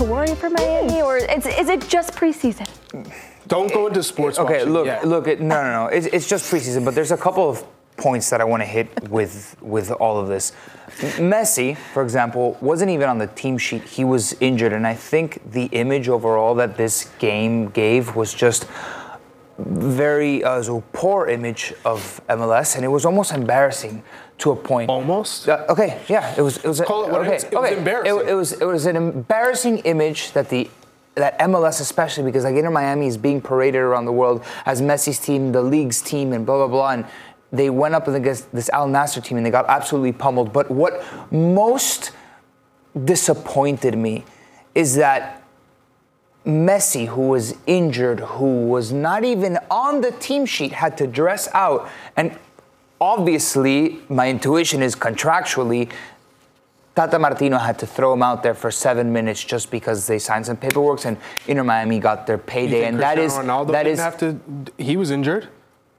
To like start to worry for Miami, or is, is it just preseason? Don't go into sports. Okay, watching look, yet. look. It, no, no, no. It's, it's just preseason, but there's a couple of points that I want to hit with with all of this. Messi, for example, wasn't even on the team sheet. He was injured, and I think the image overall that this game gave was just very uh, so poor image of MLS, and it was almost embarrassing to a point. Almost. Uh, okay, yeah, it was. It was. Call it what it okay. It was okay. embarrassing. It, it was. It was an embarrassing image that the that MLS, especially because like Inter Miami is being paraded around the world as Messi's team, the league's team, and blah blah blah, and they went up against this Al-Nassr team and they got absolutely pummeled. But what most disappointed me is that Messi, who was injured, who was not even on the team sheet, had to dress out. And obviously, my intuition is contractually, Tata Martino had to throw him out there for seven minutes just because they signed some paperwork and Inter Miami got their payday. And that is Ronaldo that is have to. He was injured.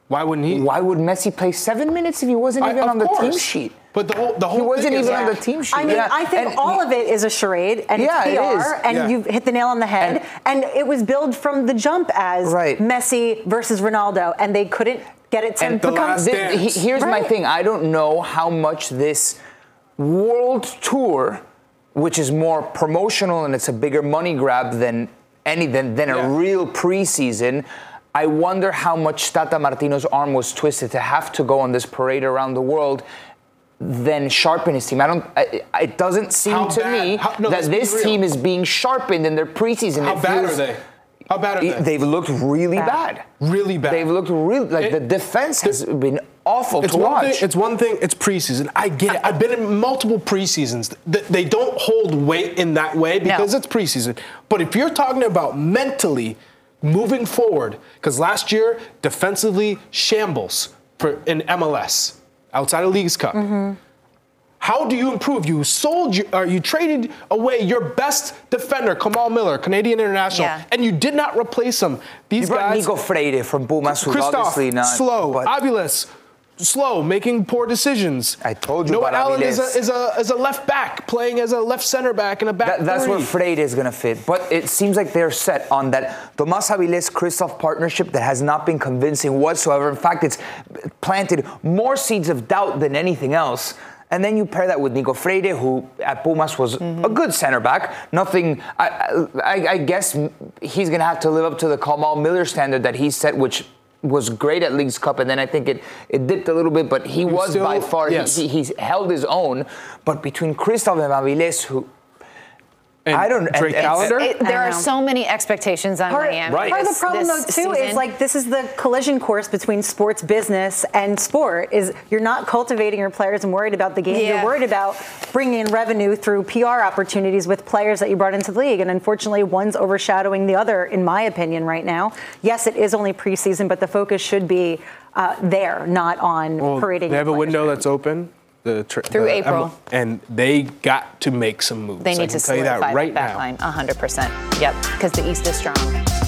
Why wouldn't he? why would Messi play seven minutes if he wasn't I- even on the team sheet? But the whole the whole He wasn't thing is even on the team sheet. I mean, Yeah, I think and all of it is a charade and Yeah, it it's PR, is. and Yeah. you've hit the nail on the head. And, it was billed from the jump as Right. Messi versus Ronaldo, and they couldn't get it to And the become. last Thi- dance. he- here's my thing. I don't know how much this world tour, which is more promotional and it's a bigger money grab than any than, than Yeah. a real preseason. I wonder how much Tata Martino's arm was twisted to have to go on this parade around the world. Then sharpen his team. I don't. I, it doesn't seem How to bad- me how- no, that this team is being sharpened in their preseason. How It bad are they? How bad are they? They've looked really bad. Really bad. They've looked really like It- the defense has been awful It's to one watch. thing. It's one thing. It's preseason. I get it. I've been in multiple preseasons. They don't hold weight in that way because No. it's preseason. But if you're talking about mentally moving forward, because last year defensively shambles for in MLS outside of Leagues Cup. Mm-hmm. How do you improve? You sold, you, or you traded away your best defender, Kamal Miller, Canadian international, Yeah. and you did not replace him. These brought guys, Nico Freire from Pumas, who's Kryvtsov, obviously not slow. but- Aviles, slow, making poor decisions. I told you Noah about Allen is a, is, a, is a left back, playing as a left center back in a back That, that's where Freire is going to fit. But it seems like they're set on that Tomas Aviles Kryvtsov partnership that has not been convincing whatsoever. In fact, it's planted more seeds of doubt than anything else. And then you pair that with Nico Freire, who at Pumas was mm-hmm. a good center back. Nothing, I, I, I guess he's going to have to live up to the Kamal Miller standard that he set, which was great at Leagues Cup, and then I think it, it dipped a little bit, but he was still- by far, he- yes. he, he's held his own. But between Kryvtsov and Aviles, who And I don't- Drake and- and- Callender. It, there I are so many expectations on Part, Miami. Right. part of the problem, though, this too, is like this is the collision course between sports business and sport. Is you're not cultivating your players and worried about the game. Yeah. You're worried about bringing in revenue through PR opportunities with players that you brought into the league. And unfortunately, one's overshadowing the other, in my opinion, right now. Yes, it is only preseason, but the focus should be uh, there, not on Well, parading. they have a window players. that's open. The tra- Through the April. And they got to make some moves. they need to tell you that right that back now. line 100%. Yep, because the East is strong.